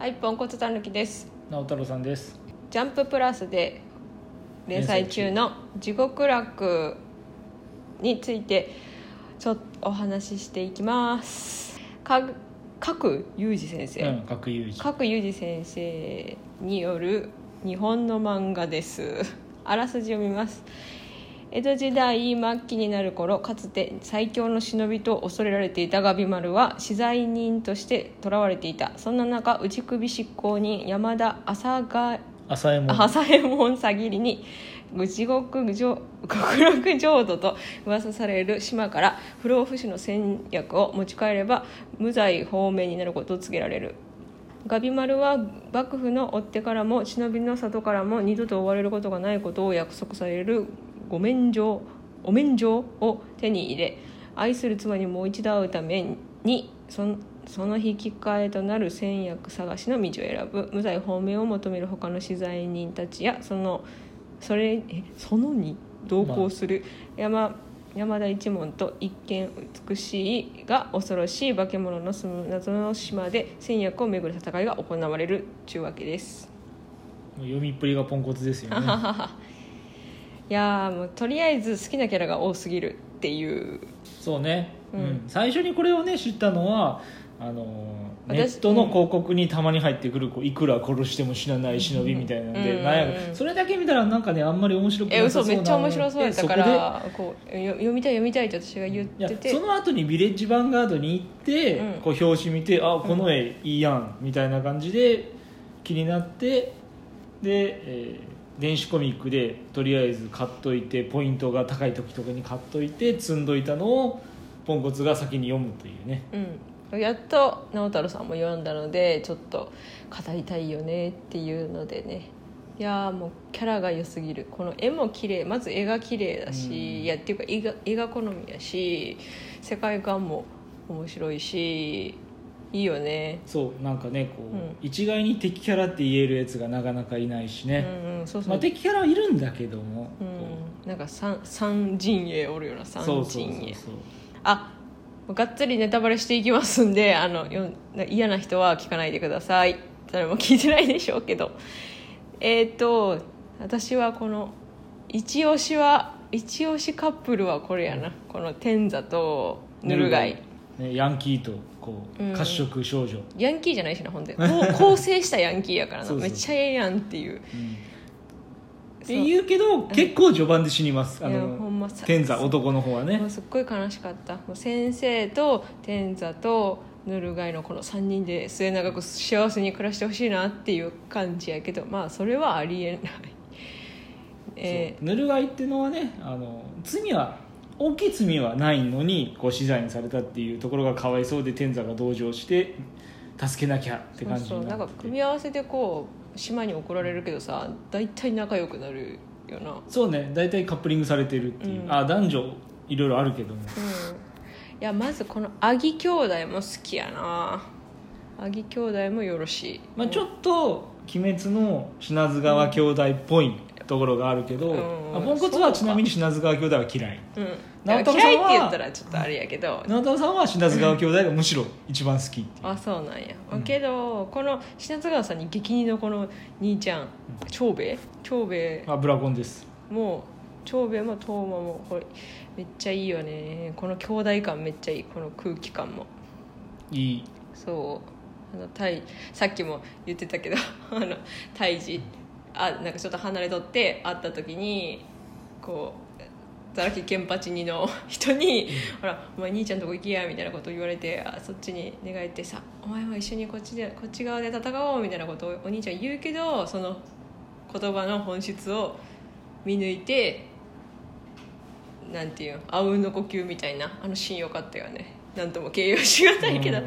はい、ポンコツたぬきです。直太朗さんですジャンププラスで連載中の地獄楽についてちょっとお話ししていきます。か角裕二先生、うん角裕二先生による日本の漫画です。あらすじを見ます。江戸時代末期になる頃かつて最強の忍びと恐れられていたガビ丸は資材人として囚われていた。そんな中内首執行人山田朝が浅右衛門。朝右衛門 詐欺りに地獄浄 極楽浄土と噂される島から不老不死の戦略を持ち帰れば無罪放免になることを告げられる。ガビ丸は幕府の追ってからも忍びの里からも二度と追われることがないことを約束される御免状お免状を手に入れ愛する妻にもう一度会うためにそのその引き換えとなる戦略探しの道を選ぶ。無罪放免を求める他の資材人たちやそのそれえそのに同行する山,、山田一門と一見美しいが恐ろしい化け物の住む謎の島で戦略をめぐる戦いが行われるちゅうわけです。読みっぷりがポンコツですよね いやーもうとりあえず好きなキャラが多すぎるっていう。そうね、ううん。ん最初にこれをね知ったのはあの私ネットの広告にたまに入ってくるこういくら殺しても死なない忍びみたいなんで、うん。それだけ見たらなんかねあんまり面白くえなさそうな嘘めっちゃ面白そうやったからこうよ読みたい読みたいって私が言ってて。その後にビレッジヴァンガードに行って、うん。こう表紙見てあこの絵いいやんみたいな感じで気になってで、えー電子コミックでとりあえず買っといてポイントが高い時とかに買っといて積んどいたのをポンコツが先に読むというね。うん、やっと直太朗さんも読んだのでちょっと語りたいよねっていうのでね。いやーもうキャラが良すぎる。この絵も綺麗。まず絵が綺麗だし、うん。いやっていうか絵が絵が好みやし世界観も面白いしいいよね。そうなんかねこう、うん。一概に敵キャラって言えるやつがなかなかいないしね、敵キャラはいるんだけども、うん、なんか三三陣営おるような三陣営。あがっつりネタバレしていきますんであのよ嫌な人は聞かないでください。誰も聞いてないでしょうけど。えっ、と私はこの一押しは一押しカップルはこれやな。この天座とヌルガイね、ヤンキーとこううん。褐色少女、ヤンキーじゃないしなほんで。構成 したヤンキーやからな。めっちゃええやんっていう。って言うけど結構序盤で死にます、あの天座男の方はね。もうすっごい悲しかった。もう先生と天座とヌルガイのこの3人で末永く幸せに暮らしてほしいなっていう感じやけどまあそれはありえない。えそう。ヌルガイっていうのはねあの罪は大きい罪はないのにこう死罪にされたっていうところがかわいそうで天座が同情して助けなきゃってー感じそうそうなんかになって組み合わせでこう島に怒られるけどさ大体仲良くなるよなそうね大体カップリングされてるっていう、うんあ男女いろいろあるけどもうん。いやまずこのアギ兄弟も好きやな。アギ兄弟もよろしい。まあ、ちょっと「鬼滅」の品津川兄弟っぽいところがあるけど、うんまあポンコツはちなみに品津川兄弟は嫌い。うん。直太嫌いって言ったらちょっとあれやけど。直太朗さんは品津川兄弟がむしろ一番好きっていう。あそうなんや、うん。けどこの品津川さんに激似のこの兄ちゃん長兵衛？長兵衛。あブラゴンです。も長兵衛も東馬もこれめっちゃいいよね。この兄弟感めっちゃいい。この空気感も。いい。そう。あのタイさっきも言ってたけど あの胎児あなんかちょっと離れとって会った時にこうザラキケンパチニの人に「ほらお前兄ちゃんとこ行きや」みたいなことを言われてあそっちに願いてさ「お前も一緒にこっちでこっち側で戦おう」みたいなことをお兄ちゃん言うけどその言葉の本質を見抜いてなんていうのあうんの呼吸みたいなあのシーンよかったよね。なんとも形容しがたいけど。うん。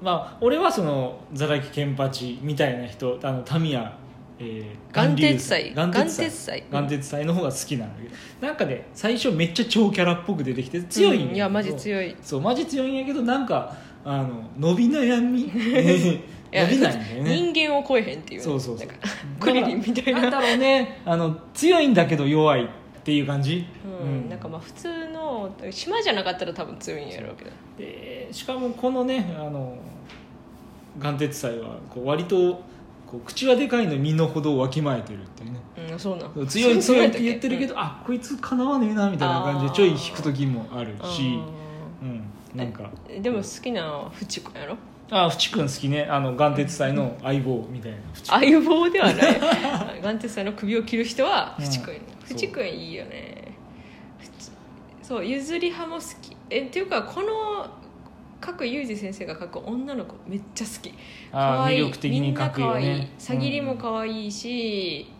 まあ俺はそのザラキケンパチみたいな人あのタミヤ、えー、眼鉄祭眼鉄祭眼鉄祭の方が好きなんだけど。なんかね最初めっちゃ超キャラっぽく出てきて強いんだけど。うん。いやマジ強い。そうマジ強いんやけどなんかあの伸び悩み。伸やびないんだよね。人間を超えへんっていう。そうそうそう。なんかクリリンみたいな。なんだろうね。あの強いんだけど弱いっていう感じ、うん、なんかまあ普通の島じゃなかったら多分強いんやろうけど。でしかもこのねあの眼鉄祭はこう割とこう口はでかいのに身の程をわきまえてるっていうね。うんそうなん。強い強いって言ってるけどど、あこいつかなわねえなみたいな感じでちょい引く時もあるしあうん。なんか。ーでも好きなのはフチ君やろ？あフチ君好きね。あの眼鉄祭の相棒みたいな。相棒ではない。眼鉄さんの首を切る人はうん。フチ君そう。フチ君いいよね。そう譲り派も好き。えっていうかこの各裕二先生が描く女の子めっちゃ好き。可愛い。魅力的に描くよね。みんな可愛い。さぎりも可愛いし、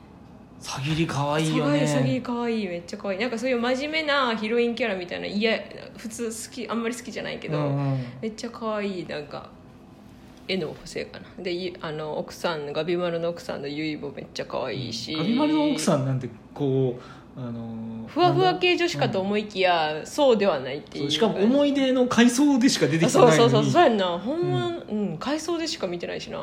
さぎりかわいいよさぎりね可愛い。めっちゃ可愛い。なんかそういう真面目なヒロインキャラみたいないや普通好きあんまり好きじゃないけど、うんうん。めっちゃ可愛い。なんか絵の補正かな。でいあの奥さんガビマルの奥さんのゆいもめっちゃ可愛いし、ガビマルの奥さんなんてこうあのふわふわ系女子かと思いきや、そうではないっていう。そうしかも思い出の回想でしか出てあきてないのに。そうそうそうそうやんな。ほんまうん回想でしか見てないしな。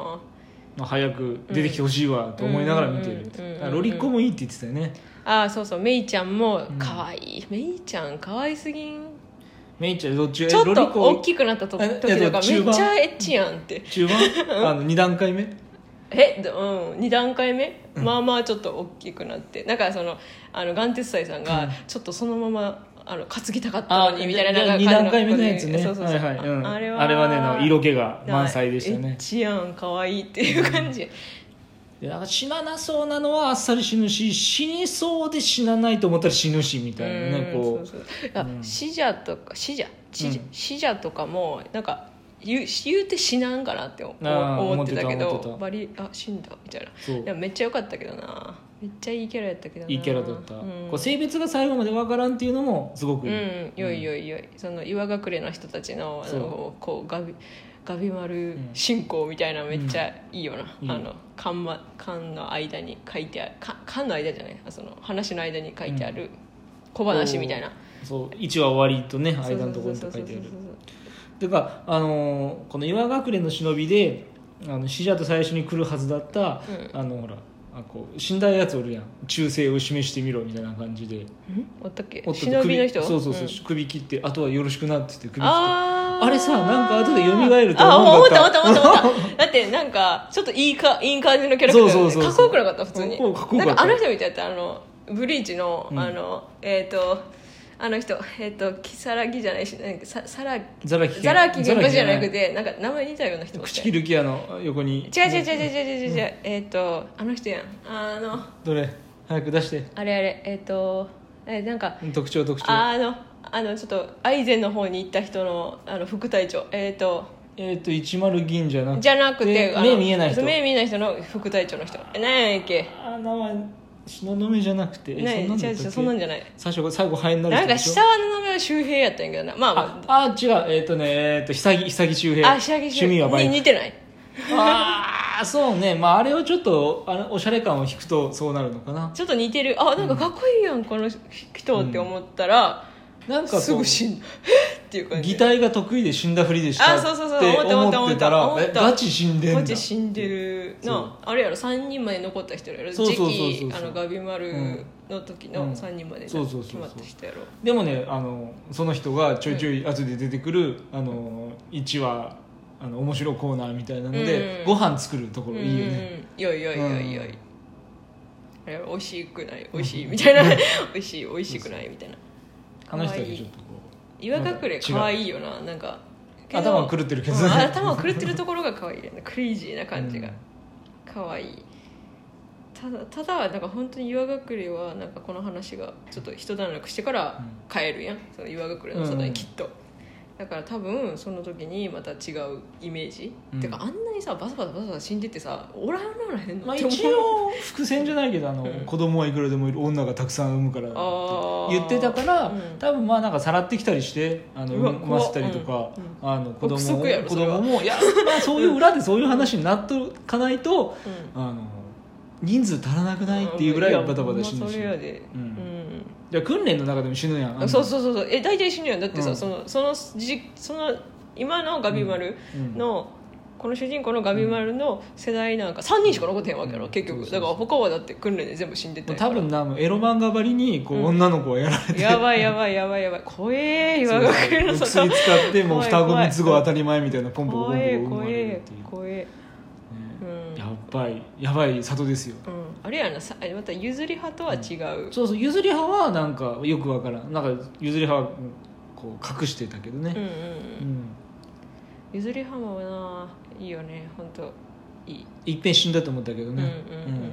まあ早く出てきてほしいわと思いながら見てる。うんうんうんうん。だからロリッコもいいって言ってたよね。ああそうそうメイちゃんも可愛い、メイちゃん可愛すぎん。メイちゃんどっちちょっとロリコ大きくなったとえ時とかめっちゃエッチやんって。中盤？あの2段階目？えでうん2段階目、まあまあちょっと大きくなって。なんかそのあのガンテスサイさんがうん。ちょっとそのままあの担ぎたかったのにみたいななんか2段階目のやつね。あれはあれはねなんか色気が満載でしたね。チやん可愛いっていう感じ、でなんか死ななそうなのはあっさり死ぬし死にそうで死なないと思ったら死ぬしみたいなねう。んこそう死者とか死者死者とかもなんか言う言うて死なんかなって思ってたけどバリあ死んだみたいな。そう。いやめっちゃ良かったけどな。めっちゃいいキャラやったけどな。いいキャラだった、うん。こう性別が最後までわからんっていうのもすごくいい、うん、よいよいよい。その岩隠れの人たちのあのこうガビガビ丸信仰みたいなのめっちゃいいよな、うん。あの缶ま缶の間に書いてある。缶缶の間じゃない。その話の間に書いてある小話みたいな、そう。1話終わりとね間のところに書いてあるそうそうか、あのーこの岩隠れの忍びであの死者と最初に来るはずだった、あのほらあこう死んだやつおるやん。忠誠を示してみろみたいな感じで。ん？おったっけ？忍びの人？首そうそうそう、ん。首切ってあとはよろしくなって言って首切って。あれさなんか後で蘇るとあ思っ思うんだった。た思った思った思った。だってなんかちょっといいかいい感じのキャラクターそうそうかっこよくなかった普通に。かっこよかった。なんかあの人みたいだったあのブリーチの、うん。あのえっ、とあの人えっ、と如月じゃないしなんかささらザラキザラキ玄子じゃなくててなんか名前似たような人口切る気やの横に。違う違う違う違う違う違う違う。えっ、とあの人やん。あのどれ？早く出して。あれあれえっ、とえなんか特徴特徴。あのあのちょっとアイゼンの方に行った人のあの副隊長。えっ、とえっ、と10銀じゃなくてじゃなくて目見えない人。目見えない人の副隊長の人。え何やっけ。あ名前東雲じゃなくてそんなんだったっけそんなんじゃない。最初最後ハエになるなんか人でしょ下の名前は周平やったんやけどな。まあまあ。あ違う。えっ、とねえっ、と久木久木周平。ああ下着趣味はバイクに似てない。ああそうね。まああれをちょっとあのおしゃれ感を引くとそうなるのかな。ちょっと似てる。あなんかかっこいいやんこの人って思ったら、なんかすぐ死んだ。え？っっていう感じ。擬態が得意で死んだふりでしたあそうそうそう。って思ってたら思った。えガチ死んでんだマジ死んでるな。あれやろ3人まで残った人やろ。そうそうそうそう次期あのガビマルの時のうん。3人まで決まった人やろ。でもねあのその人がちょいちょい後で出てくる、あの1話あの面白コーナーみたいなので、うん。ご飯作るところいいよね、うん。よいよいよいよい、うん。あれ美味しくない？美味しい？みたいな。美味しい美味しくない？みたいなあの人だけちょっとこ岩隠れ可愛いよな。なんか頭は狂ってるけどね。うん頭は狂ってるところが可愛いよねクレイジーな感じが。うん。可愛い。ただただなんか本当に岩隠れはなんかこの話がちょっと一段落してから帰るやん。その岩隠れの外にきっと、だから多分その時にまた違うイメージ、うん。てかあんなにさバサバサバサバサ死んでってさおらんおらへんの？う、まあ、一応伏線じゃないけどあの、うん。子供はいくらでもいる女がたくさん産むから言ってたから、うん。多分まあなんかさらってきたりしてあの産ませたりとか、怖っ。あの子供子供もいや、まあ、そういう裏でそういう話になっとかないと、うん。あの人数足らなくないっていうぐらいバタバタ死ぬし。じゃあ訓練の中でも死ぬやん。そうそうそうそう。え大体死ぬやん。だってさ、うん。そのそのじその今のガビマルうん。の、ここの主人公のガビマルの世代なんか3人しか残ってへんわけやろ、うん。結局。だから他はだって訓練で全部死んでた多分なエロ漫画ばりにこう、うん女の子はやられて。やばいやばいやばい。やばい怖え岩そう学の薬使ってもう双子三つ子当たり前みたいなポンポコポンポコ生まれるっていう、ね怖えうんやばいやばい里ですようんあれやなさまた譲り派とは違う、そうそう譲り派はなんかよくわからんなんか譲り派はこう隠してたけどねうんうんうんうん譲り派もないいよね本当。いい、いっぺん死んだと思ったけどね。うんうんうん。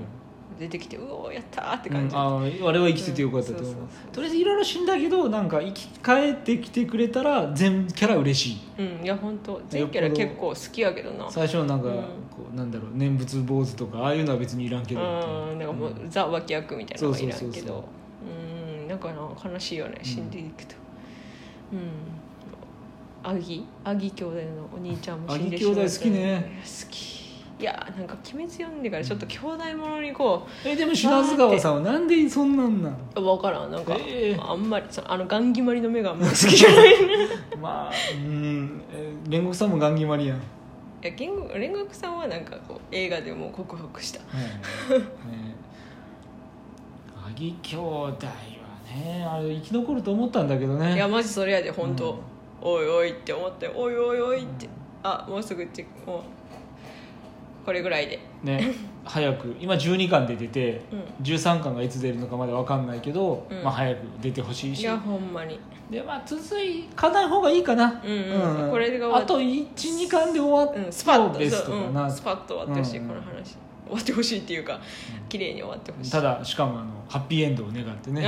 出てきてうおーやったーって感じ、うん。あああれは生きててよかったと思う,、とりあえずいろいろ死んだけどなんか生き返ってきてくれたら全キャラ嬉しい。うんいや本当。全キャラ結構好きやけどな。最初のなんか、うん。こうなんだろう念仏坊主とかああいうのは別にいらんけどうんなんかもう、ザ脇役みたいなのがいらんけど。うん。なんかな悲しいよね死んでいくと。うんアギ？アギ兄弟のお兄ちゃんも死んでしま兄弟好きね。好き。いやなんか鬼滅読んでからちょっと兄弟ものにこえでも品津川さんはなんでそんなんなん？う分からん。なんか、ええ。あんまりそのあのガン決まりの目があんまり好きじゃない。い まあうん。え煉獄さんもガン決まりやん、や煉獄煉獄さんはなんかこう映画でも克服した。はい。ね。アギ兄弟はねあれ生き残ると思ったんだけどね。いやマジそれやで本当、うんおいおいって思っておいおいおいってあもうすぐってもうこれぐらいで。ね早く今12巻で出て、うん。13巻がいつ出るのかまで分かんないけど、うん。まあ、早く出てほしいし。いやほんまに。でまあ続かない方がいいかな、うんうん。これが終わっあと12巻で終わっうんスパッと。ベストかな、うんスパッと終わってほしい、うん。この話終わってほしいっていうか綺麗に終わってほしい。ただしかもあのハッピーエンドを願ってね。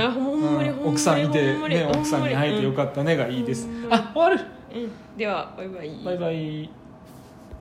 奥さんいて、ね、奥さんに会えてよかったねがいいです、うん。あ終わる。うん。ではバイバイ。バイバイ